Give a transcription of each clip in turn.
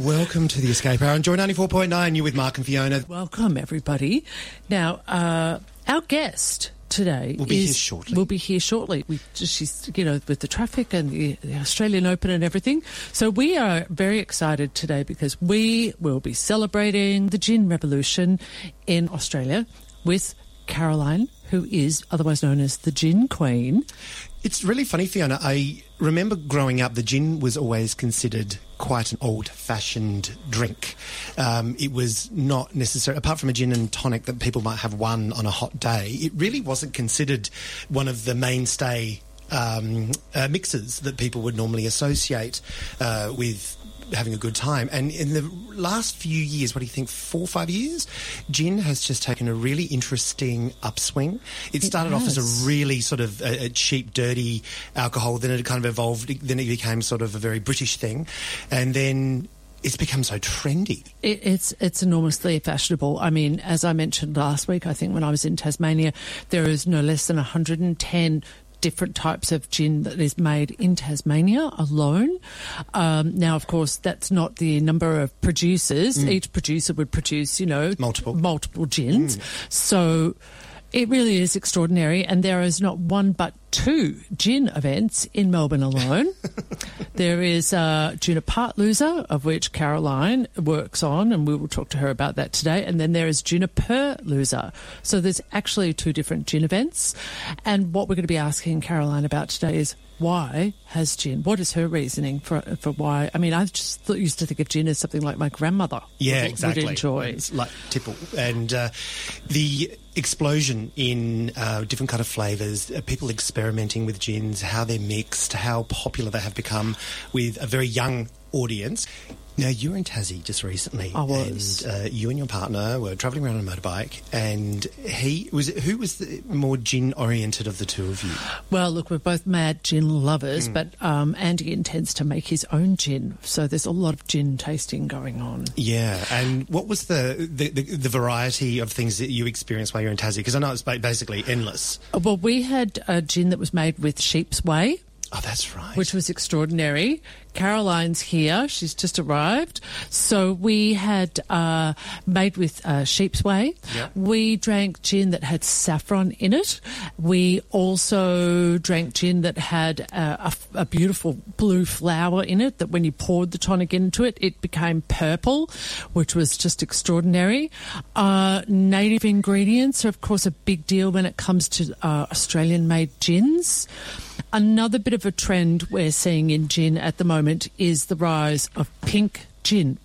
Welcome to the Escape Hour on Joy 94.9. You're with Mark and Fiona. Welcome, everybody. Now, uh, our guest today Will be is, here shortly. Will be here shortly. We just, she's, you know, with the traffic and the, the Australian Open and everything. So we are very excited today because we will be celebrating the gin revolution in Australia with Caroline, who is otherwise known as the Gin Queen. It's really funny, Fiona. I remember growing up, the gin was always considered quite an old fashioned drink. Um, it was not necessary, apart from a gin and tonic that people might have one on a hot day, it really wasn't considered one of the mainstay um, uh, mixes that people would normally associate uh, with having a good time. And in the last few years, what do you think, four or five years, gin has just taken a really interesting upswing. It started off as a really sort of a, a cheap, dirty alcohol, then it kind of evolved, then it became sort of a very British thing. And then it's become so trendy. It, it's it's enormously fashionable. I mean, as I mentioned last week, I think when I was in Tasmania, there is no less than 110 different types of gin that is made in Tasmania alone. Um, now, of course, that's not the number of producers. Each producer would produce, you know, Multiple. multiple gins. So. It really is extraordinary, and there is not one but two gin events in Melbourne alone. there is uh, Junipalooza, of which Caroline works on, and we will talk to her about that today. And then there is Juniper Loser. So there's actually two different gin events. And what we're going to be asking Caroline about today is why has gin? What is her reasoning for for why? I mean, I just thought, used to think of gin as something like my grandmother Yeah, would, exactly. would enjoy. Like tipple. And uh, the explosion in uh, different kind of flavours, uh, people experimenting with gins, how they're mixed, how popular they have become with a very young audience. Now, you were in Tassie just recently. I was. And uh, you and your partner were travelling around on a motorbike, and he was who was the more gin oriented of the two of you? Well, look, we're both mad gin lovers, Hmm. but um, Andy intends to make his own gin, so there's a lot of gin tasting going on. Yeah, and what was the the, the, the variety of things that you experienced while you were in Tassie? Because I know it's basically endless. Uh, Well, we had a gin that was made with sheep's whey, Oh, that's right. which was extraordinary. Caroline's here; she's just arrived. So we had uh, made with uh, sheep's whey. Yep. We drank gin that had saffron in it. We also drank gin that had a a, f- a beautiful blue flower in it. That when you poured the tonic into it, it became purple, which was just extraordinary. Uh, native ingredients are, of course, a big deal when it comes to uh, Australian-made gins. Another bit of a trend we're seeing in gin at the moment is the rise of pink gin.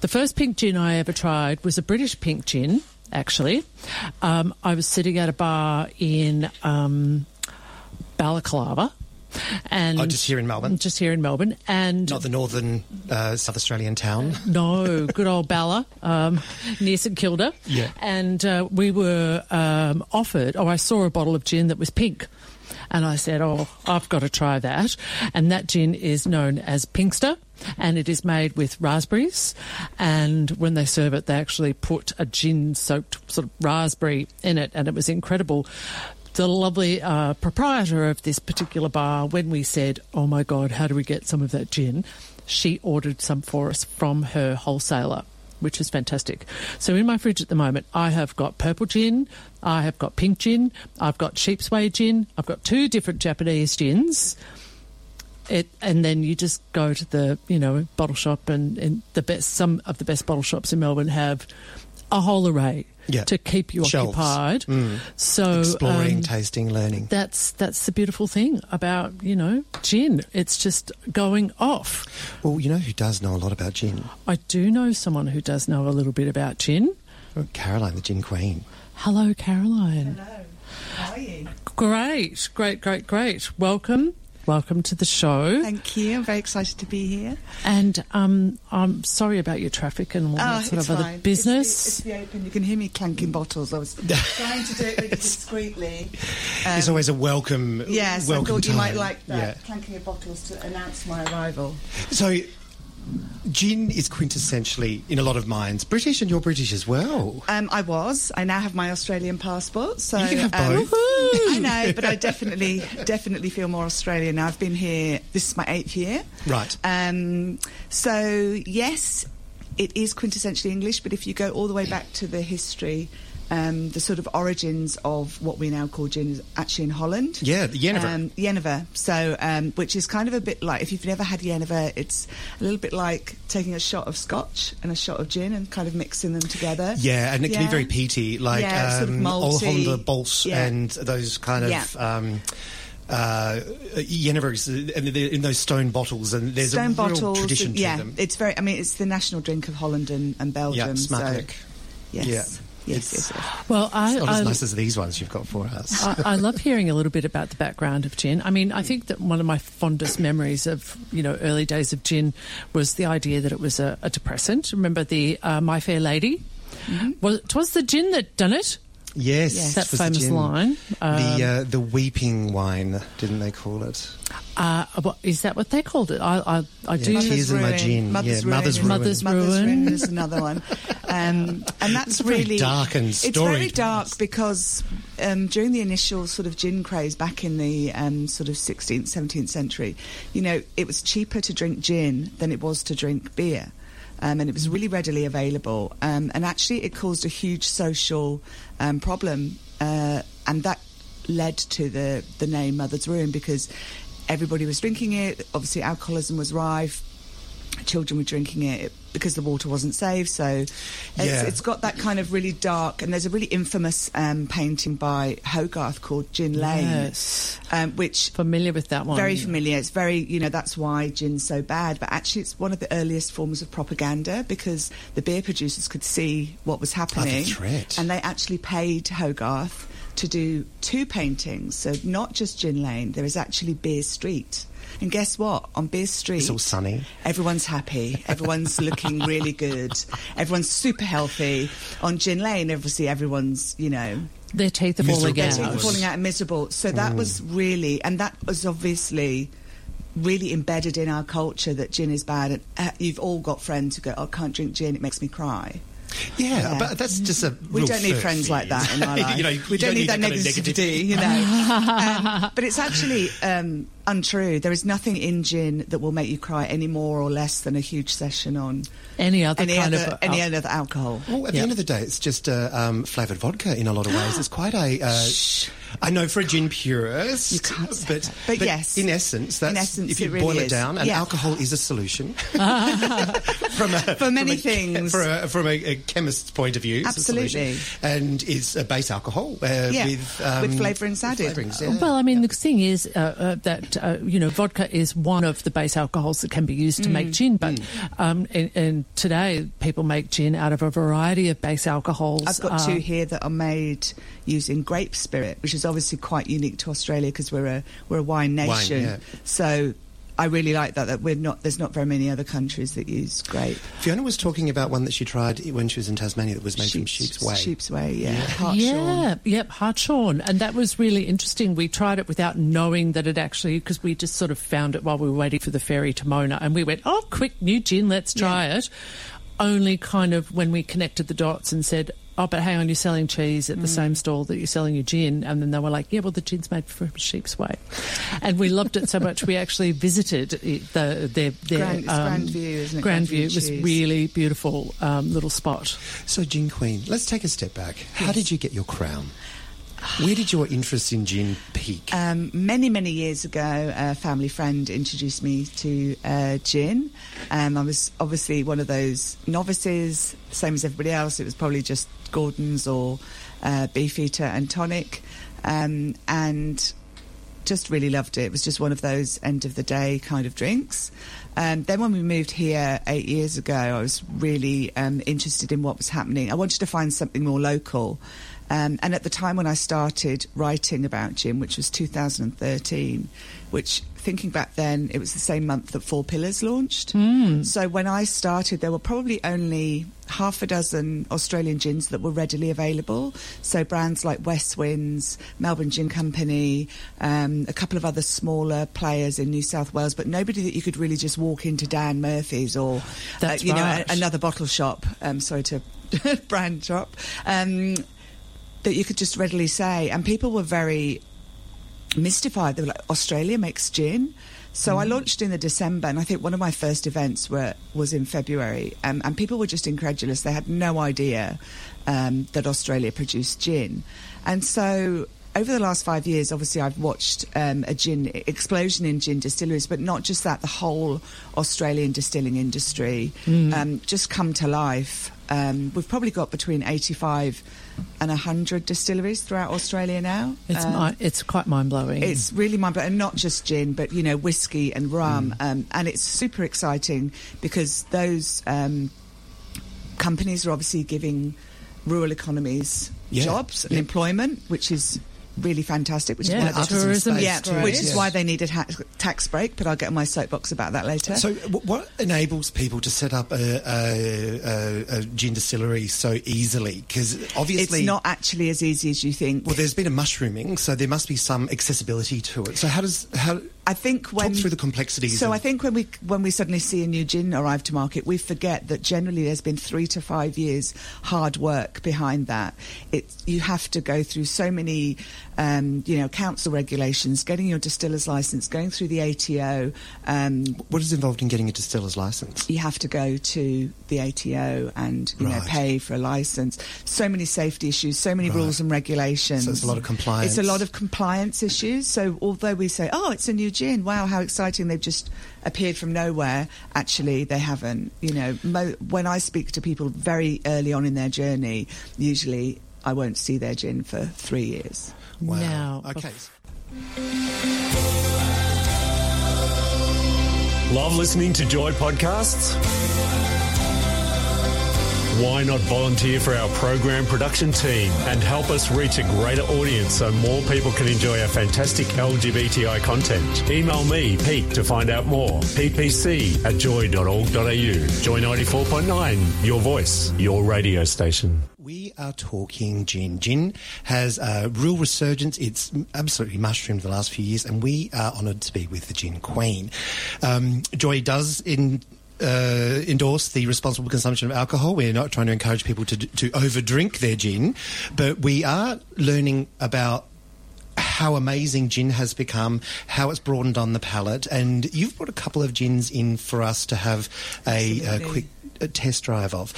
The first pink gin I ever tried was a British pink gin, actually. Um, I was sitting at a bar in um, Balaclava. And Oh, just here in Melbourne? Just here in Melbourne. And Not the northern uh, South Australian town. no, good old Balla, um, near St Kilda. Yeah. And uh, we were um, offered, oh, I saw a bottle of gin that was pink. And I said, oh, I've got to try that. And that gin is known as Pinkster. And it is made with raspberries. And when they serve it, they actually put a gin soaked sort of raspberry in it. And it was incredible. The lovely uh, proprietor of this particular bar, when we said, oh my God, how do we get some of that gin? She ordered some for us from her wholesaler which is fantastic. So in my fridge at the moment, I have got purple gin, I have got pink gin, I've got sheep's whey gin, I've got two different Japanese gins. It, and then you just go to the you know bottle shop and, and the best some of the best bottle shops in Melbourne have a whole array Yeah. to keep you Shelves. occupied. So Exploring, um, tasting, learning. that's that's the beautiful thing about you know gin. It's just going off. Well, you know who does know a lot about gin? I do know someone who does know a little bit about gin. Caroline, the gin queen. Hello, Caroline. Hello. How are you? Great, great, great, great. Welcome. Welcome to the show. Thank you. I'm very excited to be here. And um, I'm sorry about your traffic and all that sort it's of other business. It's, it's the open. You can hear me clanking bottles. I was trying to do it really discreetly. it's always a welcome. Yes, welcome I thought you might time. like that Yeah. clanking of bottles to announce my arrival. So, gin is quintessentially, in a lot of minds, British, and you're British as well. Um, I was. I now have my Australian passport, so You can have um, both. I know, but I definitely, definitely feel more Australian now. I've been here. This is my eighth year. Right. Um, so yes, it is quintessentially English, but if you go all the way back to the history. Um, the sort of origins of what we now call gin is actually in Holland. Yeah, the Jenever. Um, Jenever. So, um, which is kind of a bit like if you've never had Jenever, it's a little bit like taking a shot of scotch and a shot of gin and kind of mixing them together. Yeah, and it can be very peaty, like Yeah, it's sort of um, Bols Yeah. and those kind of. Yeah. Um, uh, they're in those stone bottles, and there's Stone a real bottles. tradition to yeah, them. it's very. I mean, it's the national drink of Holland and, and Belgium. yeah. So, yes. Yeah. Yes, yes, yes. well, I, It's not I, as nice as these ones you've got for us. I, I love hearing a little bit about the background of gin. I mean, I think that one of my fondest memories of you know early days of gin was the idea that it was a, a depressant. Remember the uh, My Fair Lady? Was it was the gin that done it? Yes, Yes. That it the famous line. Um, the uh, the weeping wine, didn't they call it? Uh, what, is that what they called it? I I, I do. Yeah, Tears in my gin. Mother's Yeah, Mother's Ruin. Ruin. Mother's Mother's Ruin. Ruin is another one, um, and that's It's really dark and It's very dark one. because um, during the initial sort of gin craze back in the um, sort of 16th, 17th century, you know, it was cheaper to drink gin than it was to drink beer. Um, and it was really readily available. Um, and actually, it caused a huge social um, problem, uh, and that led to the the name Mother's Ruin because everybody was drinking it. Obviously, alcoholism was rife. Children were drinking it because the water wasn't safe. So it's, Yeah. it's got that kind of really dark. And there's a really infamous um, painting by Hogarth called Gin Lane, Yes. um, which Familiar with that one? very familiar. It's very, you know, that's why gin's so bad. But actually, it's one of the earliest forms of propaganda because the beer producers could see what was happening, threat. and they actually paid Hogarth to do two paintings. So not just Gin Lane. There is actually Beer Street. And guess what? On Beer Street, It's all sunny. Everyone's happy. Everyone's looking really good. Everyone's super healthy. On Gin Lane, obviously, everyone's, you know, Their teeth are falling Miserable. their teeth out. falling out and miserable. So that was really, and that was obviously really embedded in our culture that gin is bad. And uh, you've all got friends who go, oh, I can't drink gin, it makes me cry. Yeah, Yeah. but that's just a. We real don't need friends like that in our life. you know, we you don't, need, that, kind of negativity, you know. um, but it's actually um, untrue. There is nothing in gin that will make you cry any more or less than a huge session on Any other any kind other of any al- other alcohol. Well, at the end of the day, it's just uh, um, flavoured vodka in a lot of ways. It's quite a. Uh, I know for a gin purist, You can't say but. But yes. in essence, that's In essence, if you it really boil it is. down, and Yeah. alcohol is a solution from a, For many from a- things. For a, from a, a chemist's point of view, it's a Absolutely. solution. and it's a base alcohol uh, Yeah, with with um, flavourings added. flavourings, yeah. Well, I mean, the thing is uh, uh, that uh, you know vodka is one of the base alcohols that can be used to Mm. make gin, but um, and, and today people make gin out of a variety of base alcohols. I've got uh, two here that are made using grape spirit, which is obviously quite unique to Australia because we're a we're a wine Wine, nation. yeah. So I really like that. That we're not. There's not very many other countries that use grape. Fiona was talking about one that she tried when she was in Tasmania that was made from sheep's whey. Sheep's Whey, yeah. Hartshorn. Yeah, yep, Hartshorn. And that was really interesting. We tried it without knowing that it actually, because we just sort of found it while we were waiting for the ferry to Mona. And we went, oh, quick, new gin, let's try it. Only kind of when we connected the dots and said, oh, but hang on, you're selling cheese at the same stall that you're selling your gin. And then they were like, yeah, well, the gin's made from sheep's whey. And we loved it so much, we actually visited the, their, their Grand- it's Grandvewe, isn't it? Grandvewe. Grandvewe It was Cheese. really beautiful um, little spot. So, Gin Queen, let's take a step back. How did you get your crown? Where did your interest in gin peak? Um, many, many years ago, a family friend introduced me to uh, gin. Um, I was obviously one of those novices, same as everybody else. It was probably just Gordon's or uh, Beefeater and tonic, um, and just really loved it. It was just one of those end of the day kind of drinks. Um, then when we moved here eight years ago, I was really um, interested in what was happening. I wanted to find something more local. Um, and at the time when I started writing about gin, which was 2013, which thinking back then, it was the same month that Four Pillars launched. So when I started, there were probably only half a dozen Australian gins that were readily available. So brands like West Winds, Melbourne Gin Company, um, a couple of other smaller players in New South Wales, but nobody that you could really just walk into Dan Murphy's or, uh, you know, a- another bottle shop. Um, sorry to brand drop. Um, that you could just readily say, and people were very mystified. They were like, Australia makes gin. So I launched in the December, and I think one of my first events were was in February, um, and people were just incredulous. They had no idea um, that Australia produced gin, and so. Over the last five years, obviously, I've watched um, a gin explosion in gin distilleries, but not just that, the whole Australian distilling industry um, just come to life. Um, we've probably got between 85 and 100 distilleries throughout Australia now. It's Um, mi- it's quite mind blowing. it's really mind blowing, and not just gin, but you know, whiskey and rum, um, and it's super exciting because those um, companies are obviously giving rural economies Yeah, jobs and yeah. employment, which is really fantastic. Which Yeah, is why artisan tourism. space yeah, too, which yes. is why they need a tax break. But I'll get on my soapbox about that later. So, wh- what enables people to set up a, a, a, a gin distillery so easily? Because obviously, it's not actually as easy as you think. Well, there's been a mushrooming, so there must be some accessibility to it. So, how does how I think when talk through the complexities? So I think when we when we suddenly see a new gin arrive to market, we forget that generally there's been three to five years hard work behind that. It you have to go through so many, um, you know, council regulations, getting your distiller's license, going through the ATO. Um, what is involved in getting a distiller's license? you have to go to the ATO and you know pay for a license. So many safety issues, so many Right. rules and regulations. So it's a lot of compliance. It's a lot of compliance issues. So although we say, "Oh, it's a new gin, wow, how exciting!" They've just appeared from nowhere. Actually, they haven't. You know, mo- when I speak to people very early on in their journey, usually I won't see their gin for three years. Wow. Now, okay. Love listening to Joy podcasts? Why not volunteer for our program production team and help us reach a greater audience so more people can enjoy our fantastic LGBTI content? Email me, Pete, to find out more. ppc at joy.org.au. Joy 94.9, your voice, your radio station. We are talking gin. Gin has a real resurgence. It's absolutely mushroomed the last few years, and we are honoured to be with the Gin Queen. Um, Joy does in. Uh, endorse the responsible consumption of alcohol. We're not trying to encourage people to to overdrink their gin, but we are learning about how amazing gin has become, how it's broadened on the palate, and you've brought a couple of gins in for us to have a, a quick uh, test drive of.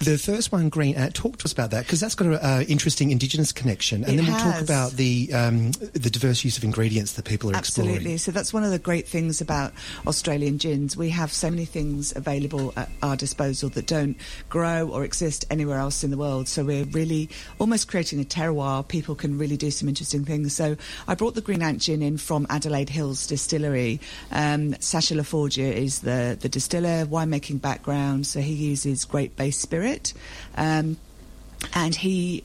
The first one, Green Ant, talk to us about that because that's got an uh, interesting Indigenous connection, and It then we'll talk about the um, the diverse use of ingredients that people are Absolutely. exploring. So that's one of the great things about Australian gins. We have so many things available at our disposal that don't grow or exist anywhere else in the world. So we're really almost creating a terroir. People can really do some interesting things. So I brought the Green Ant gin in from Adelaide Hills Distillery. Um, Sacha Laforgia is the, the distiller, winemaking background. So he uses grape base spirit. Um, and he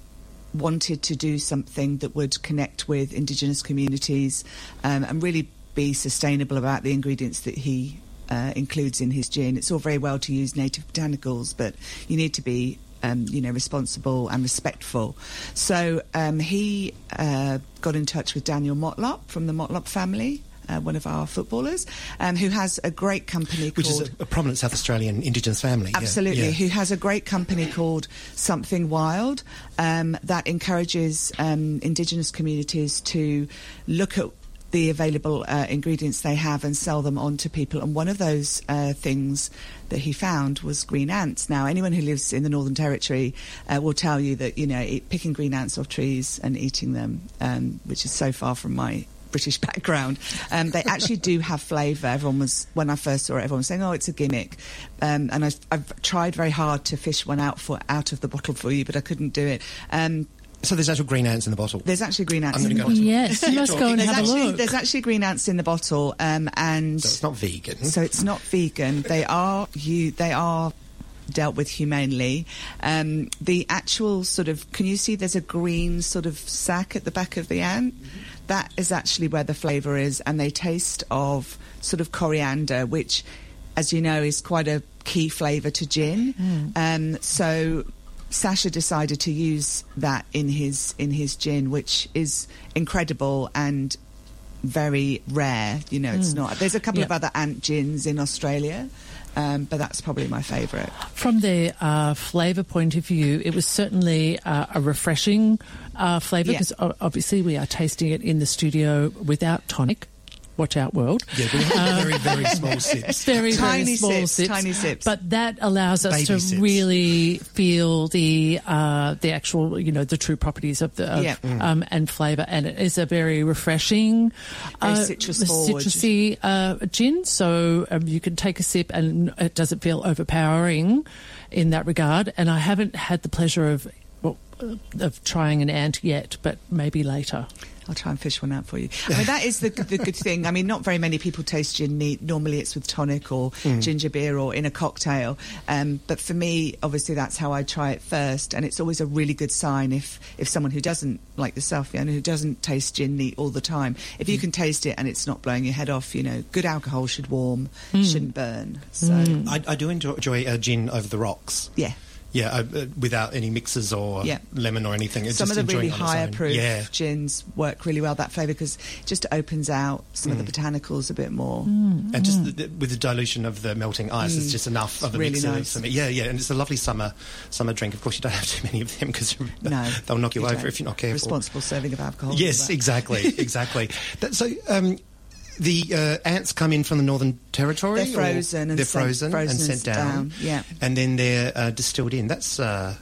wanted to do something that would connect with Indigenous communities um, and really be sustainable about the ingredients that he uh, includes in his gin. It's all very well to use native botanicals, but you need to be um, you know, responsible and respectful. So um, he uh, got in touch with Daniel Motlop from the Motlop family, uh, one of our footballers, um, who has a great company Which called is a, a prominent South Australian Indigenous family. Absolutely, yeah. who has a great company called Something Wild um, that encourages um, Indigenous communities to look at the available uh, ingredients they have and sell them on to people. And one of those uh, things that he found was green ants. Now, anyone who lives in the Northern Territory uh, will tell you that, you know, picking green ants off trees and eating them, um, which is so far from my British background. Um, they actually do have flavour. Everyone was when I first saw it, everyone was saying, "Oh, it's a gimmick," um, and I've, I've tried very hard to fish one out for out of the bottle for you, but I couldn't do it. Um, So there's actual green ants in the bottle. there's actually green ants. I'm going to go bottle. on to Yes, you must go and There's have a look. there's actually green ants in the bottle, um, and So it's not vegan. so it's not vegan. They are you. They are dealt with humanely. Um, the actual sort of, can you see there's a green sort of sac at the back of the ant? That is actually where the flavour is, and they taste of sort of coriander, which, as you know, is quite a key flavour to gin. Um, so Sasha decided to use that in his in his gin, which is incredible and very rare. You know, it's not. There's a couple of other ant gins in Australia, um, but that's probably my favourite. From the uh, flavour point of view, it was certainly uh, a refreshing uh, flavour Yeah. because obviously we are tasting it in the studio without tonic. Watch out, world. Yeah, we have very, very small sips. Very, Tiny very small sips, sips, tiny sips. But that allows us Baby to sips. really feel the uh, the actual, you know, the true properties of the of, Yeah. um, and flavour, and it is a very refreshing, Very uh, citrus citrusy uh, gin. So um, you can take a sip, and it doesn't feel overpowering in that regard. And I haven't had the pleasure of. Well, uh, of trying an ant yet, but maybe later. I'll try and fish one out for you. I mean, that is the, the good thing. I mean, not very many people taste gin neat. Normally it's with tonic or ginger beer or in a cocktail. Um, but for me, obviously, that's how I try it first. And it's always a really good sign if, if someone who doesn't, like yourself, Fiona, who doesn't taste gin neat all the time, if you can taste it and it's not blowing your head off, you know, good alcohol should warm, shouldn't burn. So, I, I do enjoy, enjoy uh, gin over the rocks. yeah. Yeah, uh, uh, without any mixes or Yeah. lemon or anything. It's some just of the really enjoying on its higher own. proof Yeah. gins work really well that flavour because it just opens out some of the botanicals a bit more. And just the, the, with the dilution of the melting ice, it's just enough of a Mm. really mixer nice. for. Yeah, yeah, and it's a lovely summer summer drink. Of course, you don't have too many of them because No, they'll knock you, you over don't. if you're not careful. Responsible serving of alcohol. Yes, exactly, exactly. That, so, um, the uh, ants come in from the Northern Territory. They're frozen and they're sent- frozen, frozen and sent down. down, yeah. and then they're uh, distilled in. That's. Uh,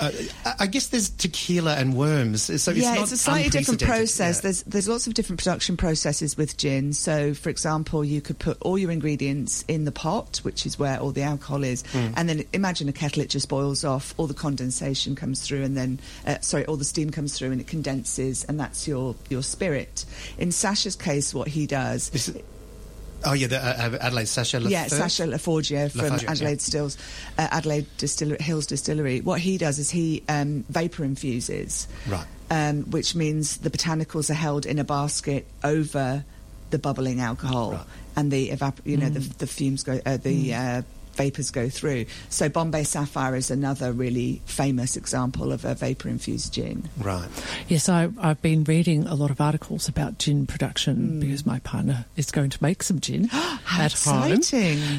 uh, I guess there's tequila and worms, so it's yeah, not it's a slightly different process. Yeah. There's there's lots of different production processes with gin. So, for example, you could put all your ingredients in the pot, which is where all the alcohol is, Hmm. and then imagine a kettle. It just boils off, all the condensation comes through, and then uh, sorry, all the steam comes through, and it condenses, and that's your your spirit. In Sasha's case, what he does oh yeah, the uh, Adelaide Sasha. yeah, Sasha Laforgia from Adelaide yeah. Stills, uh, Adelaide Distillery, Hills Distillery. What he does is he um, vapor infuses, Right. Um, which means the botanicals are held in a basket over the bubbling alcohol, Right. and the evap- you know the, the fumes go, uh, the uh, vapors go through. So Bombay Sapphire is another really famous example of a vapor infused gin. Right. Yes, I, I've been reading a lot of articles about gin production Hmm. because my partner is going to make some gin How at home.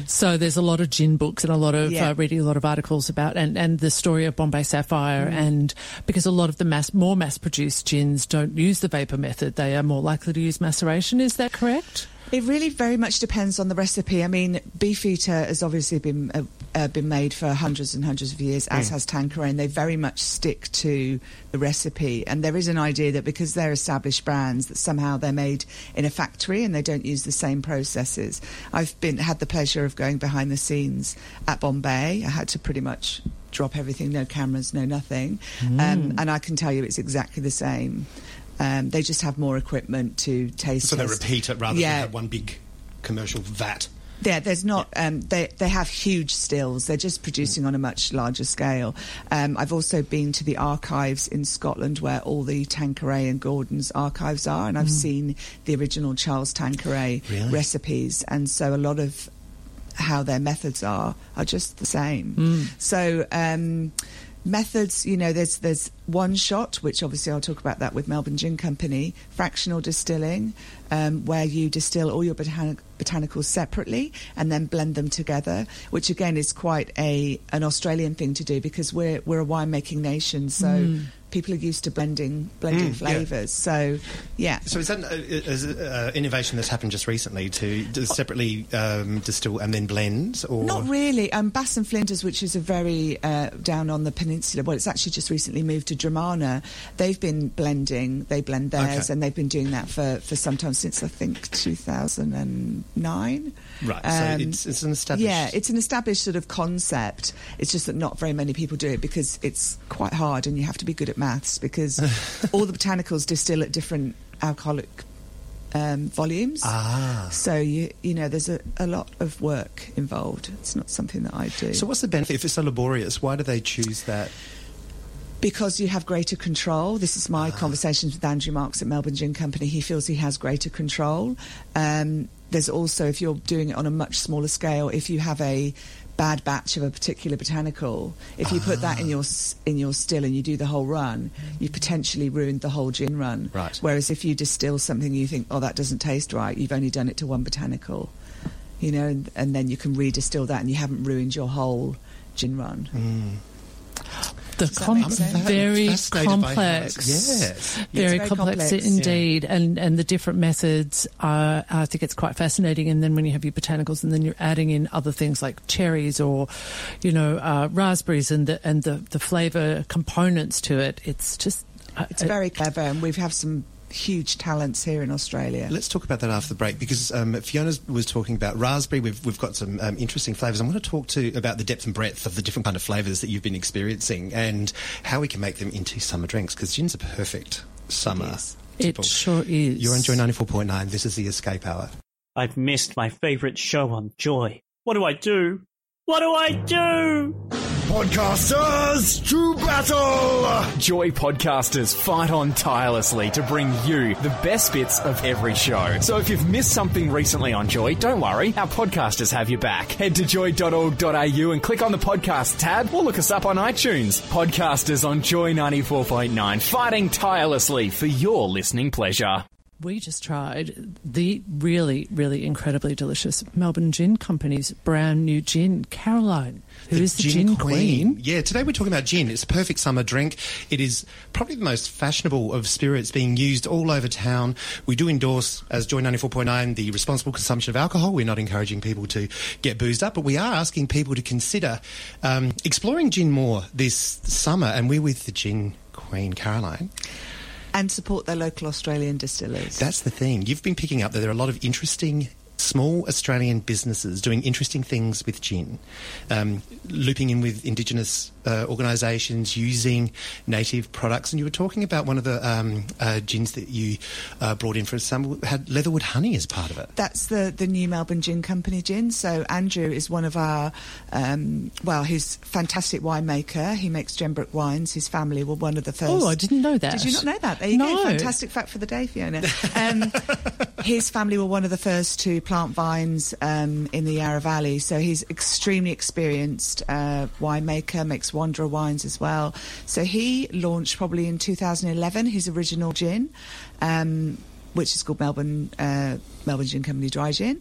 So there's a lot of gin books and a lot of Yeah. uh, reading a lot of articles about and, and the story of Bombay Sapphire Hmm. and because a lot of the mass more mass produced gins don't use the vapor method, they are more likely to use maceration. Is that correct? It really very much depends on the recipe. I mean, Beefeater has obviously been uh, uh, been made for hundreds and hundreds of years, as has Tanqueray, and they very much stick to the recipe. And there is an idea that because they're established brands, that somehow they're made in a factory and they don't use the same processes. I've been had the pleasure of going behind the scenes at Bombay. I had to pretty much drop everything, no cameras, no nothing, um, and I can tell you it's exactly the same. Um, they just have more equipment to taste. So they repeat it rather Yeah. than one big commercial vat. Yeah, there's not. Um, they they have huge stills. They're just producing on a much larger scale. Um, I've also been to the archives in Scotland where all the Tanqueray and Gordon's archives are, and I've seen the original Charles Tanqueray Really? recipes, and so a lot of how their methods are are just the same. So. Um, Methods, you know, there's there's one shot, which obviously I'll talk about that with Melbourne Gin Company, fractional distilling, um, where you distill all your botanic, botanicals separately and then blend them together, which again is quite a an Australian thing to do because we're we're a winemaking nation, so people are used to blending blending Mm, yeah. flavors. So, yeah, So is that an uh, is it, uh, innovation that's happened just recently to, to separately um, distill and then blend? Or Not really. Um, Bass and Flinders, which is a very uh, down on the peninsula. Well, it's actually just recently moved to Dromana. They've been blending. They blend theirs, Okay. and they've been doing that for for some time since I think 2009. Right. So Um, it's, it's an established. Yeah, it's an established sort of concept. It's just that not very many people do it because it's quite hard, and you have to be good at maths because all the botanicals distill at different alcoholic um, volumes. Ah. So you you know there's a, a lot of work involved. It's not something that I do. So, what's the benefit if it's so laborious? Why do they choose that? because you have greater control. This is my conversations with Andrew Marks at Melbourne Gin Company. He feels he has greater control. Um, there's also, if you're doing it on a much smaller scale, if you have a bad batch of a particular botanical, if you put that in your in your still and you do the whole run, you've potentially ruined the whole gin run. Right. Whereas if you distill something, you think, oh, that doesn't taste right. You've only done it to one botanical, you know, and, and then you can redistill that, and you haven't ruined your whole gin run. Hmm. The that com- very Fascinated complex, it's- yes. very, very complex, complex, indeed, and and the different methods. Uh, I think it's quite fascinating. And then when you have your botanicals, and then you're adding in other things like cherries or, you know, uh, raspberries, and the and the the flavour components to it. It's just uh, It's very clever, and we have some huge talents here in Australia. Let's talk about that after the break because um, Fiona was talking about raspberry. We've, we've got some um, interesting flavours. I want to talk to about the depth and breadth of the different kind of flavours that you've been experiencing and how we can make them into summer drinks because gin's a perfect summer. is. It sure is. You're on Joy 94.9. This is the Escape Hour. I've missed my favourite show on Joy. What do I do? What do I do? Podcasters to battle! Joy podcasters fight on tirelessly to bring you the best bits of every show. So if you've missed something recently on Joy, don't worry, our podcasters have your back. Head to joy.org.au and click on the podcast tab or look us up on iTunes. Podcasters on Joy 94.9, fighting tirelessly for your listening pleasure. We just tried the really, really incredibly delicious Melbourne Gin Company's brand new gin, Caroline, who is the gin, queen. Yeah, today we're talking about gin. It's a perfect summer drink. It is probably the most fashionable of spirits being used all over town. We do endorse, as Joy 94.9, the responsible consumption of alcohol. We're not encouraging people to get boozed up, but we are asking people to consider um, exploring gin more this summer. And we're with the gin queen, Caroline. and support their local Australian distillers. That's the thing. You've been picking up that there are a lot of interesting small Australian businesses doing interesting things with gin, um, looping in with Indigenous uh, organisations, using native products. And you were talking about one of the um, uh, gins that you uh, brought in for some had leatherwood honey as part of it. That's the, the new Melbourne Gin Company gin. So Andrew is one of our, um, well, he's fantastic winemaker. He makes Gembrook wines. His family were one of the first. Oh, I didn't know that. Did you not know that? There you No. go. Fantastic fact for the day, Fiona. Um, his family were one of the first to plant vines um, in the Yarra Valley. So he's extremely experienced uh, winemaker, makes Wanderer wines as well. So he launched probably in 2011 his original gin. Um, which is called Melbourne uh, Melbourne Gin Company Dry Gin,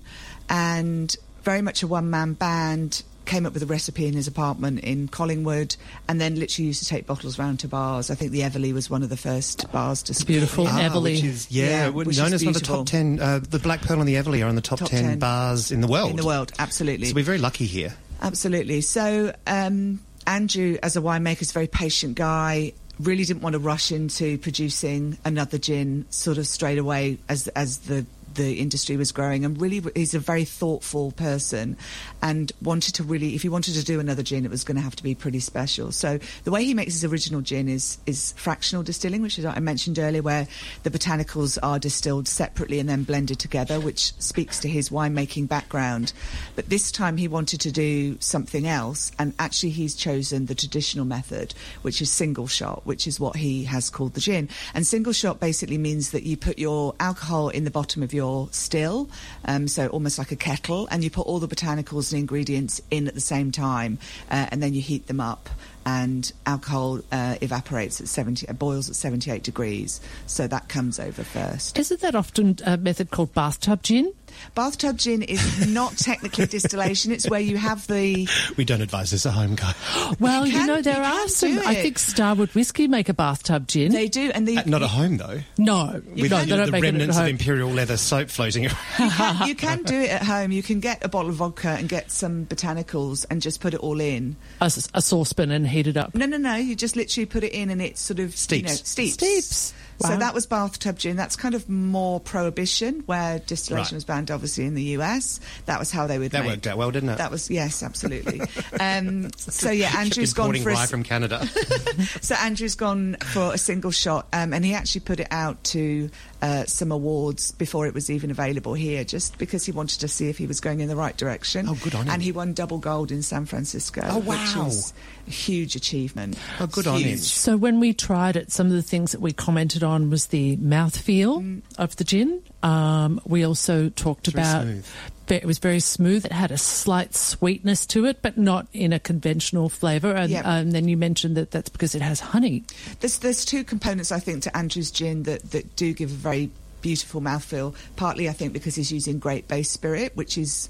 and very much a one man band. Came up with a recipe in his apartment in Collingwood, and then literally used to take bottles round to bars. I think the Everleigh was one of the first bars to support beautiful. Ah, Everleigh. which is yeah, Yeah, known which as one of the top ten. Uh, the Black Pearl and the Everleigh are on the top, Top 10, 10. bars in the world. in the world. Absolutely, So we're very lucky here. Absolutely. So, um, Andrew, as a winemaker, is a very patient guy. Really didn't want to rush into producing another gin sort of straight away as as the the industry was growing and really he's a very thoughtful person and wanted to really if he wanted to do another gin it was going to have to be pretty special. So the way he makes his original gin is is fractional distilling which is I mentioned earlier where the botanicals are distilled separately and then blended together which speaks to his winemaking background. But this time he wanted to do something else and actually he's chosen the traditional method which is single shot which is what he has called the gin. And single shot basically means that you put your alcohol in the bottom of your still um, so almost like a kettle and you put all the botanicals and ingredients in at the same time uh, and then you heat them up and alcohol uh, evaporates at 70 uh, boils at 78 degrees so that comes over first Isn't that often a method called bathtub gin? Bathtub gin is not technically distillation it's where you have the We don't advise this at home, guys. Well, you, can- know, there you are some. I think Starward Whiskey make a bathtub gin. they do and the, Uh, Not at home though. no, With no, the, they don't the make it at remnants of imperial leather soap floating around. you, can, you can do it at home you can get a bottle of vodka and get some botanicals and just put it all in a saucepan and heat it up. no no no you just literally put it in and it sort of you know, Steeps. steeps Steeps. So that was bathtub gin. That's kind of more prohibition, where distillation Right. was banned, obviously in the US. That was how they would. That make- worked out well, didn't it? That was yes, absolutely. um, so yeah, Andrew's gone for a from Canada. so Andrew's gone for a single shot, um, and he actually put it out to uh, some awards before it was even available here, just because he wanted to see if he was going in the right direction. Oh, good on him. And he won double gold in San Francisco, Oh, wow. which is a huge achievement. Oh, good on him. So when we tried it, some of the things that we commented on was the mouthfeel Mm. of the gin. Um, we also talked very about smooth. Ve- it was very smooth. It had a slight sweetness to it, but not in a conventional flavour. And Yeah. um, then you mentioned that that's because it has honey. There's there's two components I think to Andrew's gin that, that do give a very beautiful mouthfeel. Partly I think because he's using grape base spirit, which is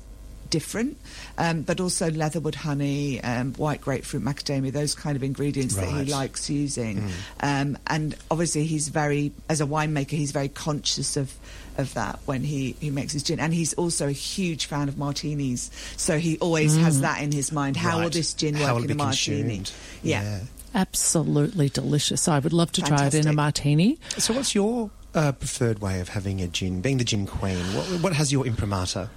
different, um, but also leatherwood honey, um, white grapefruit, macadamia, those kind of ingredients that he likes using. Um, and obviously he's very, as a winemaker, he's very conscious of of that when he, he makes his gin. And he's also a huge fan of martinis. So he always has that in his mind. How will this gin work How will in it a martini? consumed? Yeah. Absolutely delicious. I would love to try it in a martini. So, what's your uh, preferred way of having a gin? Being the gin queen, what, what has your imprimatur?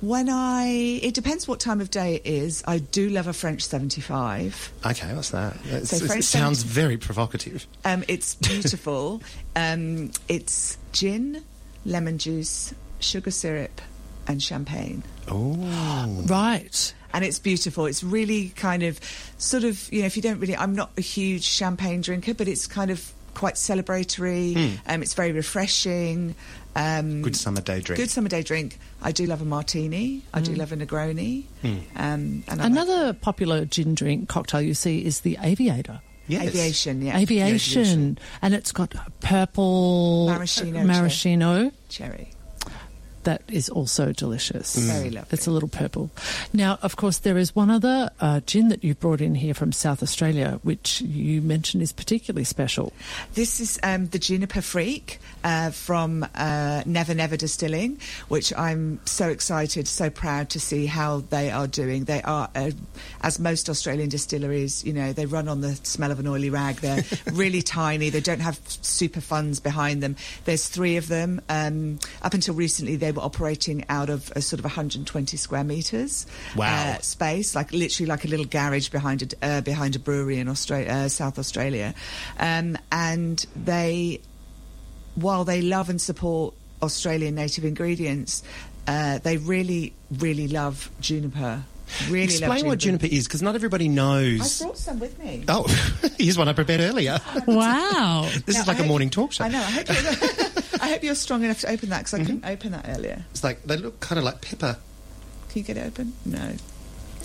When I, it depends what time of day it is. I do love a French 75. Okay, what's that? It's- So it sounds very provocative. Um, it's beautiful. um, it's gin, lemon juice, sugar syrup, and champagne. Oh, Right. And it's beautiful. It's really kind of, sort of, you know, if you don't really, I'm not a huge champagne drinker, but it's kind of quite celebratory. Um, it's very refreshing. Um, good summer day drink. Good summer day drink. I do love a martini. I do love a Negroni. Um, and I like Another popular gin drink cocktail you see is the Aviator. Yes. aviation. Yeah, Aviation. aviation. And it's got purple Maraschino maraschino. cherry. That is also delicious. Very lovely. It's a little purple. Now, of course, there is one other uh, gin that you brought in here from South Australia, which you mentioned is particularly special. This is um, the Juniper Freak uh, from uh, Never Never Distilling, which I'm so excited, so proud to see how they are doing. They are, uh, as most Australian distilleries, you know, they run on the smell of an oily rag. They're really tiny. They don't have super funds behind them. There's three of them. Um, up until recently, they were operating out of a sort of 120 square meters Wow. uh, space, like literally like a little garage behind a uh, behind a brewery in Australia, uh, South Australia, um, and they, while they love and support Australian native ingredients, uh, they really, really love juniper. Really love Explain what juniper is, because not everybody knows. I brought some with me. Oh, here's one I prepared earlier. Wow. This Now, is like I a hope- morning talk show. I know. I hope, you're, I hope you're strong enough to open that because I Mm-hmm. couldn't open that earlier. It's like they look kind of like pepper. Can you get it open? No.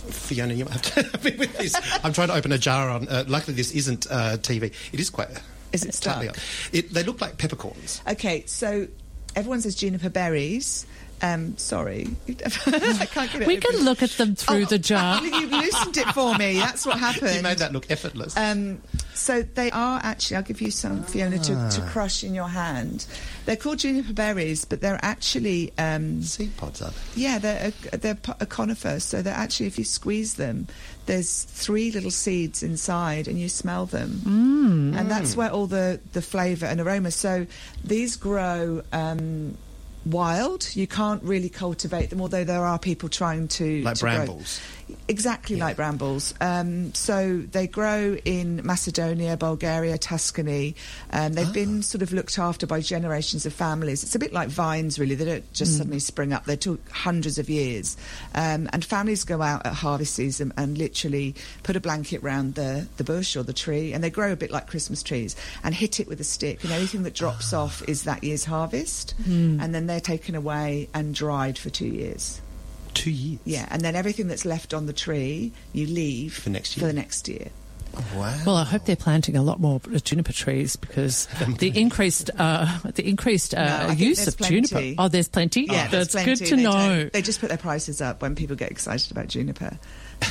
Fiona, you might have to help me with this. I'm trying to open a jar on. Uh, luckily, this isn't uh, TV. It is quite. Is it stuck? It, they look like peppercorns. Okay, so everyone says juniper berries. Um, sorry, I can't get it. We open. can look at them through Oh, the jar. You loosened it for me. That's what happened. You made that look effortless. Um, so they are actually. I'll give you some, Fiona, to, Ah. to crush in your hand. They're called juniper berries, but they're actually. Um, Seed pods are they? yeah, they're a, they're a conifer. So they're actually, if you squeeze them, there's three little seeds inside, and you smell them, mm. and that's where all the the flavour and aroma. So these grow. Um, Wild, you can't really cultivate them, although there are people trying to Like to grow- Exactly like brambles. Um, so they grow in Macedonia, Bulgaria, Tuscany. Um, they've Ah. been sort of looked after by generations of families. It's a bit like vines, really. They don't just Mm. suddenly spring up. They took hundreds of years. Um, and families go out at harvest season and literally put a blanket round the, the bush or the tree, and they grow a bit like Christmas trees, and hit it with a stick. And anything that drops Ah. off is that year's harvest. Hmm. And then they're taken away and dried for two years. Two years. Yeah, and then everything that's left on the tree, you leave For next year. For the next year. Wow. Well, I hope they're planting a lot more juniper trees because the increased uh, the increased uh, think use of plenty. juniper. Oh, there's plenty. Yeah, oh, that's plenty. good to They know. They just put their prices up when people get excited about juniper.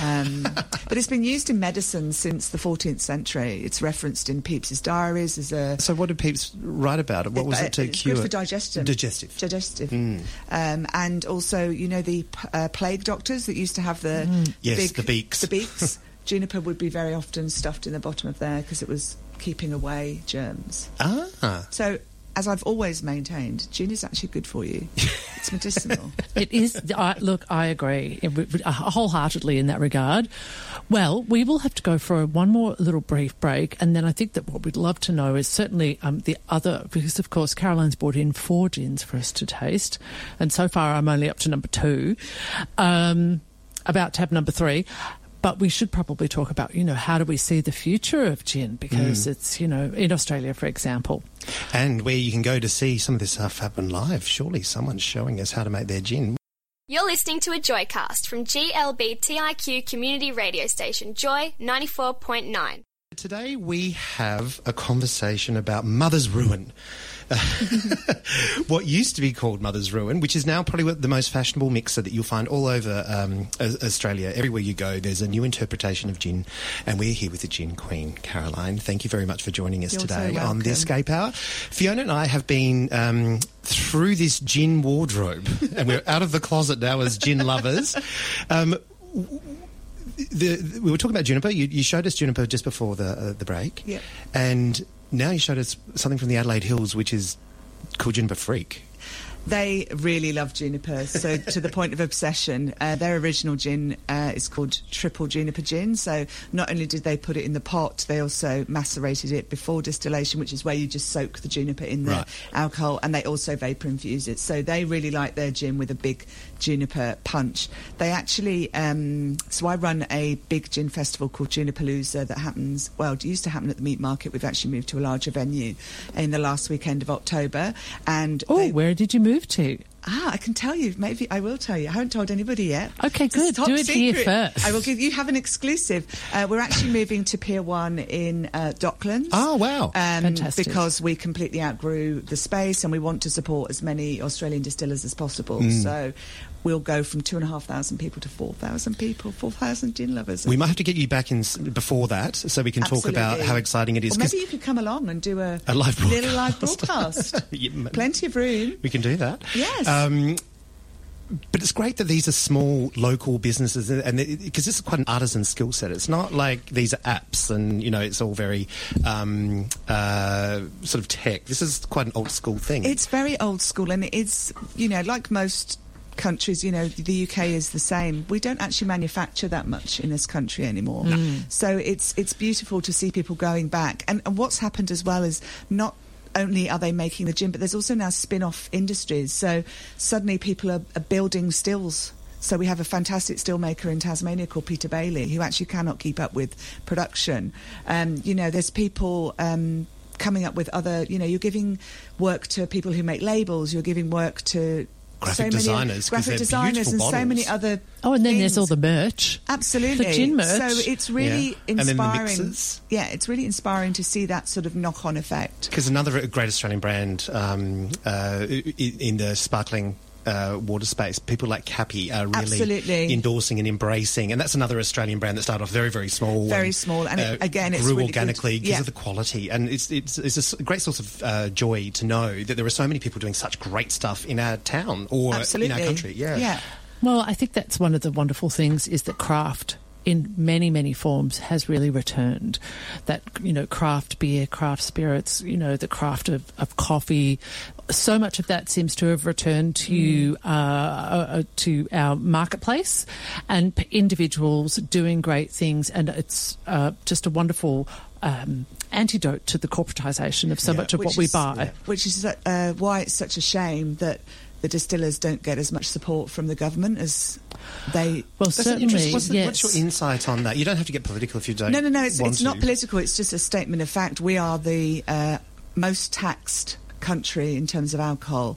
Um, but it's been used in medicine since the 14th century. It's referenced in Pepys's diaries as a. so, what did Pepys write about it? What was uh, it to it's cure? Good for digestion. Digestive. Digestive. Mm. Um, and also, you know, the uh, plague doctors that used to have the Yes, big, the beaks. The beaks. Juniper would be very often stuffed in the bottom of there because it was keeping away germs. Ah. So, as I've always maintained, gin is actually good for you. It's medicinal. It is. I, look, I agree uh, wholeheartedly in that regard. Well, we will have to go for one more little brief break, and then I think that what we'd love to know is certainly um, the other, because of course Caroline's brought in four gins for us to taste, and so far I'm only up to number two, um, about tab number three but we should probably talk about, you know, how do we see the future of gin? Because mm. it's, you know, in Australia, for example. And where you can go to see some of this stuff happen live. Surely someone's showing us how to make their gin. You're listening to a Joycast from GLBTIQ community radio station Joy 94.9. Today we have a conversation about mother's ruin. what used to be called Mother's Ruin, which is now probably the most fashionable mixer that you'll find all over um, Australia. Everywhere you go, there's a new interpretation of gin, and we're here with the Gin Queen, Caroline. Thank you very much for joining us You're today so on the Escape Hour. Fiona and I have been um, through this gin wardrobe, and we're out of the closet now as gin lovers. Um, the, the, we were talking about juniper. You, you, showed us juniper just before the uh, the break, yeah. and now you showed us something from the Adelaide Hills, which is called Juniper Freak. They really love juniper, so to the point of obsession. Uh, their original gin uh, is called Triple Juniper Gin. So not only did they put it in the pot, they also macerated it before distillation, which is where you just soak the juniper in the right. alcohol, and they also vapor infuse it. So they really like their gin with a big juniper punch. They actually, um, so I run a big gin festival called Junipalooza that happens, well, it used to happen at the meat market. We've actually moved to a larger venue in the last weekend of October. And oh, where did you move to? Ah, I can tell you. Maybe I will tell you. I haven't told anybody yet. Okay, good. Do it secret. here first. I will give you have an exclusive. Uh, we're actually moving to Pier One in uh, Docklands. Oh wow, um, fantastic! Because we completely outgrew the space, and we want to support as many Australian distillers as possible. Mm. So we'll go from two and a half thousand people to four thousand people, four thousand gin lovers. We might have to get you back in before that, so we can Absolutely. talk about how exciting it is. Or maybe you could come along and do a, a live broadcast. little live broadcast. yeah, Plenty of room. We can do that. Yes. Um, but it's great that these are small local businesses, and because this is quite an artisan skill set. It's not like these are apps, and you know, it's all very um, uh, sort of tech. This is quite an old school thing. It's very old school, and it's you know, like most countries, you know, the UK is the same. We don't actually manufacture that much in this country anymore. Mm. So it's it's beautiful to see people going back. And, and what's happened as well is not only are they making the gin, but there's also now spin-off industries. So suddenly people are, are building stills. So we have a fantastic still maker in Tasmania called Peter Bailey, who actually cannot keep up with production. Um, you know, there's people. Um, coming up with other, you know, you're giving work to people who make labels, you're giving work to graphic so many designers, graphic designers, and bottles. so many other. Oh, and then things. there's all the merch. Absolutely, the gin merch. So it's really Yeah. And then the inspiring. yeah, it's really inspiring to see that sort of knock-on effect. Because another great Australian brand um, uh, in the sparkling uh, water space, people like Capi are really Absolutely. endorsing and embracing, and that's another Australian brand that started off very, very small, Very and, small, and it- uh, again, it's grew really good. organically because Yeah. of the quality, and it's it's, it's a s- great source of uh, joy to know that there are so many people doing such great stuff in our town or Absolutely, in our country. Yeah, yeah. Well, I think that's one of the wonderful things is that craft in many, many forms has really returned. That, you know, craft beer, craft spirits, you know, the craft of, of coffee, so much of that seems to have returned to uh, uh, to our marketplace and p- individuals doing great things. And it's uh, just a wonderful um, antidote to the corporatisation of so Yeah. much of what we is- buy. Which is uh, why it's such a shame that the distillers don't get as much support from the government as they. Well, That's certainly. What's, the- yes. what's your insight on that? You don't have to get political if you don't. No, no, no. It's, want it's not political. It's just a statement of fact. We are the uh, most taxed country in terms of alcohol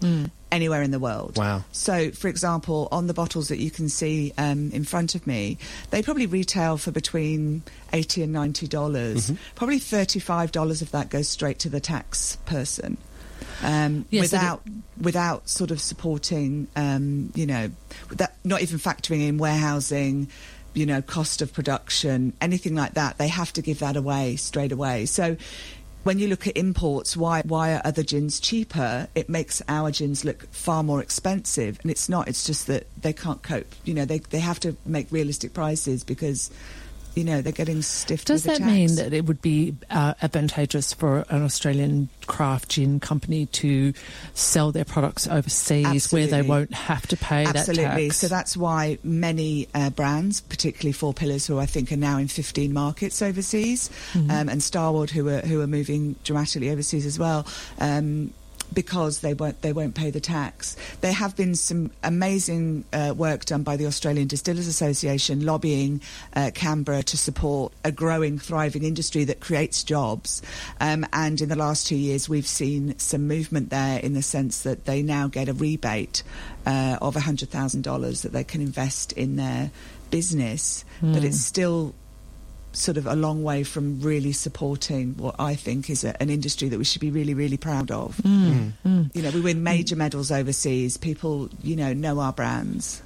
anywhere in the world. Wow. So, for example, on the bottles that you can see um, in front of me, they probably retail for between eighty and ninety dollars. Mm-hmm. Probably thirty-five dollars of that goes straight to the tax person. Um, without without sort of supporting, um, you know, that not even factoring in warehousing, you know, cost of production, anything like that. They have to give that away straight away. So when you look at imports, why why are other gins cheaper? It makes our gins look far more expensive, and it's not. It's just that they can't cope. You know, they they have to make realistic prices because you know, they're getting stiffed. Does that the mean that it would be uh, advantageous for an Australian craft gin company to sell their products overseas where they won't have to pay Absolutely. that tax? So that's why many uh, brands, particularly Four Pillars, who I think are now in 15 markets overseas, Mhm. um, and Starward, who are who are moving dramatically overseas as well. Um, because they won't, they won't pay the tax. There have been some amazing uh, work done by the Australian Distillers Association lobbying uh, Canberra to support a growing, thriving industry that creates jobs. Um, and in the last two years, we've seen some movement there in the sense that they now get a rebate uh, of $100,000 that they can invest in their business. But Hmm. it's still sort of a long way from really supporting what I think is a, an industry that we should be really, really proud of. Mm, mm. You know, we win major medals overseas. People, you know, know our brands.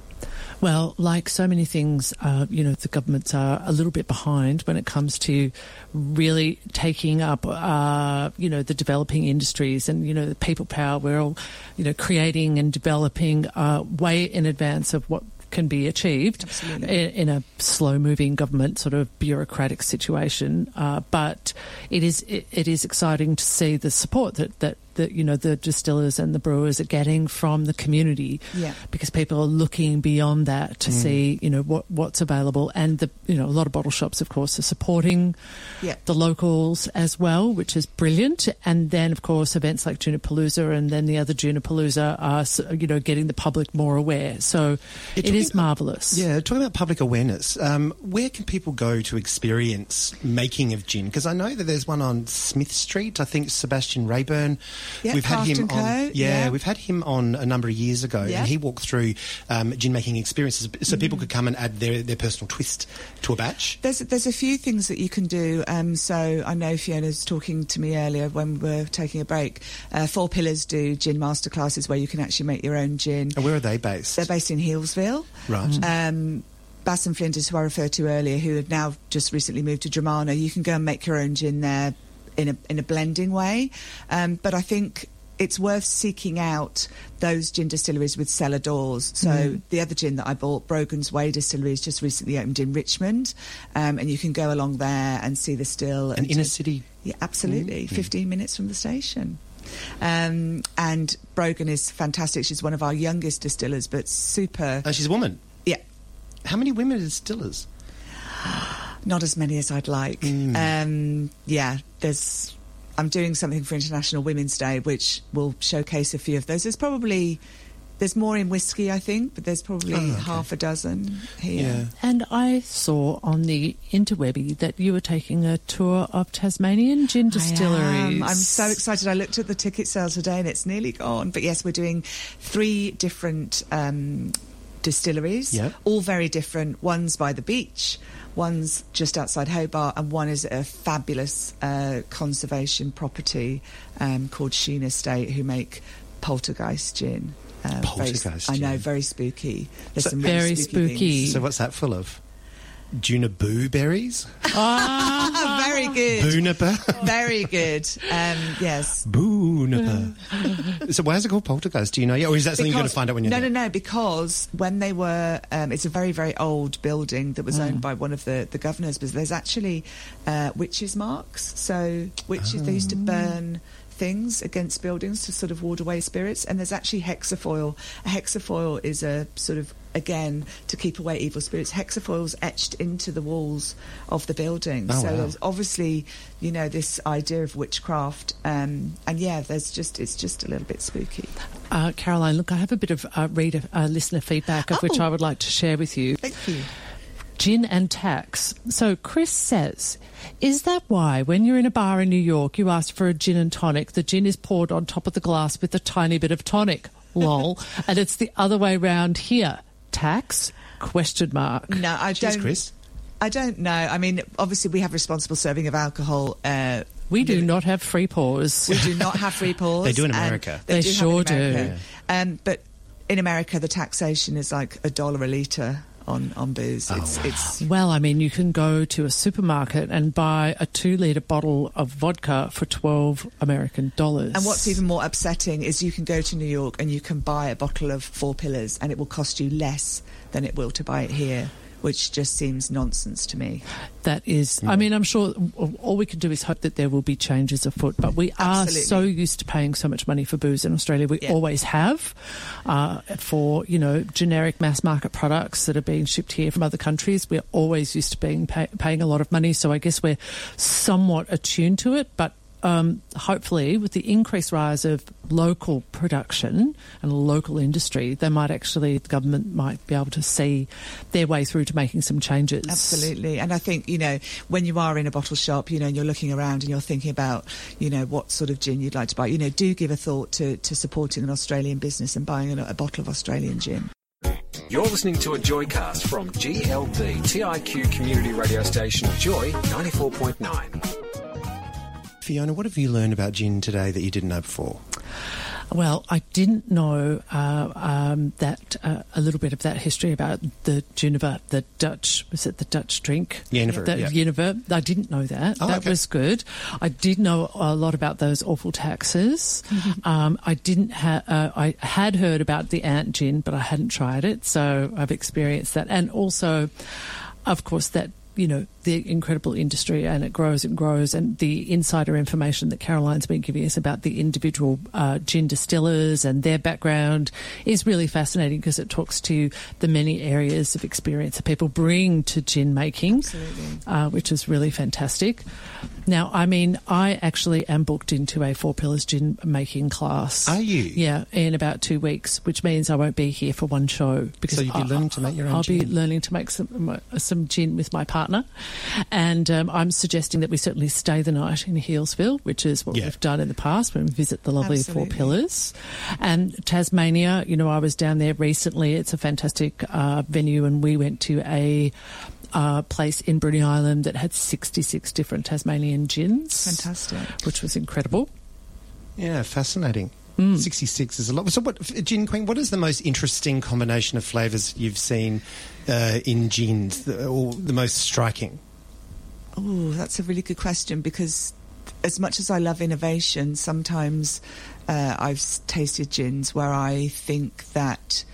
Well, like so many things, uh, you know, the governments are a little bit behind when it comes to really taking up, uh, you know, the developing industries and, you know, the people power. We're all, you know, creating and developing uh, way in advance of what can be achieved in, in a slow moving government sort of bureaucratic situation. Uh, but it is it, it is exciting to see the support that, that, that, you know, the distillers and the brewers are getting from the community Yeah. because people are looking beyond that to Mm. see, you know, what what's available, and the you know a lot of bottle shops, of course, are supporting Yeah. the locals as well, which is brilliant. And then, of course, events like Junipalooza and then the other Junipalooza are, you know, getting the public more aware. So it talking is marvelous. Yeah, talking about public awareness, um, where can people go to experience making of gin? Because I know that there's one on Smith Street. I think Sebastian Reaburn. Yeah, we've had him on. Yeah, yeah. we've had him on a number of years ago, and he walked through um, gin making experiences, so Mm. people could come and add their, their personal twist to a batch. There's there's a few things that you can do. Um, so I know Fiona's talking to me earlier when we we're taking a break. Uh, Four Pillars do gin masterclasses where you can actually make your own gin. And where are they based? They're based in Healesville. Right. Um, Bass and Flinders, who I referred to earlier, who have now just recently moved to Dromana, you can go and make your own gin there in a in a blending way. Um, but I think it's worth seeking out those gin distilleries with cellar doors. So Mm. the other gin that I bought, Brogan's Way Distillery, has just recently opened in Richmond, um, and you can go along there and see the still. An and inner city. Yeah, absolutely. Mm. 15 minutes from the station. Um, and Brogan is fantastic. She's one of our youngest distillers, but super. Oh, she's a woman. Yeah. How many women are distillers? Not as many as I'd like. Mm. Um, yeah, there's. I'm doing something for International Women's Day, which will showcase a few of those. There's probably there's more in whiskey, I think, but there's probably Oh, okay. half a dozen here. And I saw on the interwebby that you were taking a tour of Tasmanian gin I distilleries. am. I'm so excited. I looked at the ticket sales today and it's nearly gone. But yes, we're doing three different um, distilleries, Yep. all very different. One's by the beach, one's just outside Hobart, and one is a fabulous uh, conservation property um, called Shene Estate, who make poltergeist gin. Um, very- Poltergeist I know, very spooky. There's So- some really Very spooky. spooky. So what's that full of? Juniboo berries? Ah, very good. Booniper? Very good. Um, yes. Booniper. so why is it called poltergeist? Do you know? Yeah, or is that something you're going to find out when you're no, there? no, no. Because when they were, um, it's a very, very old building that was owned by one of the, the governors. But there's actually uh, witches' marks. So witches they used to burn things against buildings to sort of ward away spirits. And there's actually hexafoil. A hexafoil is a sort of again to keep away evil spirits. Hexafoil's etched into the walls of the building. Oh, so wow. there's obviously you know this idea of witchcraft. Um, and yeah, there's just it's just a little bit spooky. Uh, Caroline, look, I have a bit of uh, reader uh, listener feedback of which Oh. I would like to share with you. Thank you. Gin and tax. So Chris says, is that why when you're in a bar in New York, you ask for a gin and tonic, the gin is poured on top of the glass with a tiny bit of tonic? Lol. and it's the other way round here. Tax? Question mark. No, I Cheers, don't. Chris. I don't know. I mean, obviously, we have responsible serving of alcohol. Uh, We do not have free pours. we do not have free pours. They do in America. They do sure in do. America. Um, but in America, the taxation is like a dollar a litre on, on booze. Oh, it's, it's Well, I mean, you can go to a supermarket and buy a two litre bottle of vodka for 12 American dollars. And what's even more upsetting is you can go to New York and you can buy a bottle of Four Pillars and it will cost you less than it will to buy it here which just seems nonsense to me. That is, I mean, I'm sure all we can do is hope that there will be changes afoot. But we are Absolutely. so used to paying so much money for booze in Australia. We Yeah. always have uh, for you know generic mass market products that are being shipped here from other countries. We're always used to being pay, paying a lot of money. So I guess we're somewhat attuned to it, but. Um, hopefully, with the increased rise of local production and local industry, they might actually, the government might be able to see their way through to making some changes. Absolutely. And I think, you know, when you are in a bottle shop, you know, and you're looking around and you're thinking about, you know, what sort of gin you'd like to buy, you know, do give a thought to, to supporting an Australian business and buying a, a bottle of Australian gin. You're listening to a Joycast from GLB TIQ community radio station Joy 94.9. Fiona, what have you learned about gin today that you didn't know before? Well, I didn't know uh, um, that uh, a little bit of that history about the Juniper, the Dutch was it the Dutch drink? The yeah. Jenever. I didn't know that. Oh, that okay. was good. I did know a lot about those awful taxes. Mm-hmm. um, I didn't. Ha- uh, I had heard about the ant gin, but I hadn't tried it, so I've experienced that, and also, of course, that. You know, the incredible industry and it grows and grows, and the insider information that Caroline's been giving us about the individual uh, gin distillers and their background is really fascinating because it talks to the many areas of experience that people bring to gin making, uh, which is really fantastic. Now, I mean, I actually am booked into a Four Pillars gin making class. Are you? Yeah, in about two weeks, which means I won't be here for one show because So you'll be I- learning to make your own I'll be learning to make some some gin with my partner, and um, I'm suggesting that we certainly stay the night in Healesville, which is what Yeah. we've done in the past when we visit the lovely Four Pillars, and Tasmania. You know, I was down there recently. It's a fantastic uh, venue, and we went to a. Uh, place in Bruny Island that had 66 different Tasmanian gins. Fantastic. Which was incredible. Yeah, fascinating. Mm. 66 is a lot. So, what, Gin Queen, what is the most interesting combination of flavours you've seen uh, in gins, the, or the most striking? Oh, that's a really good question because as much as I love innovation, sometimes uh, I've tasted gins where I think that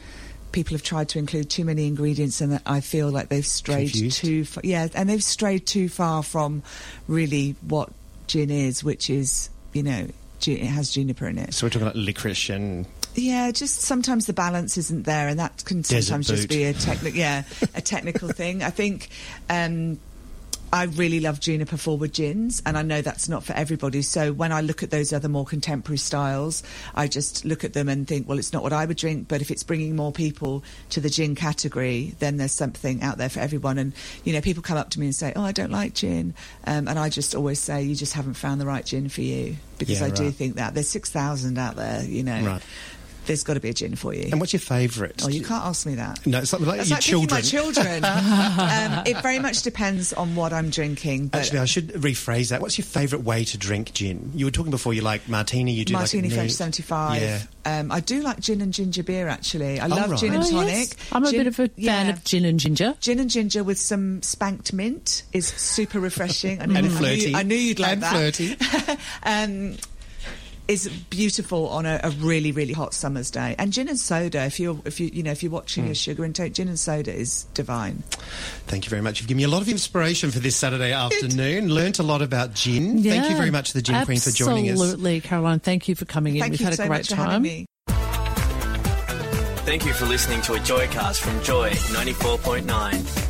people have tried to include too many ingredients and I feel like they've strayed Confused. too far. Yeah, and they've strayed too far from really what gin is, which is, you know, gin, it has juniper in it. So, we're talking about licorice and. Yeah, just sometimes the balance isn't there, and that can sometimes just be a technical, yeah, a technical thing. I think um, I really love juniper forward gins, and I know that's not for everybody. So when I look at those other more contemporary styles, I just look at them and think, well, it's not what I would drink, but if it's bringing more people to the gin category, then there's something out there for everyone. And you know, people come up to me and say, "Oh, I don't like gin," um, and I just always say, "You just haven't found the right gin for you," because Yeah, I do think that there's six thousand out there. You know, Right. There's got to be a gin for you. And what's your favourite? Oh, you can't ask me that. No, it's like, like That's your like children. my children. um, it very much depends on what I'm drinking. But Actually, I should rephrase that. What's your favourite way to drink gin? You were talking before. You like martini. You do Martini like French 75. Yeah. Um, I do like gin and ginger beer, actually. I Oh, love right. gin and Oh, tonic. yes. I'm a Gin- bit of a fan yeah. of gin and ginger. Gin and ginger with some spanked mint is super refreshing. I knew, And I knew, flirty. I knew you'd like And that. flirty. um, is beautiful on a, a really really hot summer's day. And gin and soda, if you're if you you know if you're watching Hmm. your sugar intake, gin and soda is divine. Thank you very much. You've given me a lot of inspiration for this Saturday afternoon. Learnt a lot about gin. Thank you very much to the Gin Queen for joining us. Absolutely, Caroline. Thank you for coming in. Thank We've you had a so great much for time. having me. Thank you for listening to a Joycast from Joy 94.9.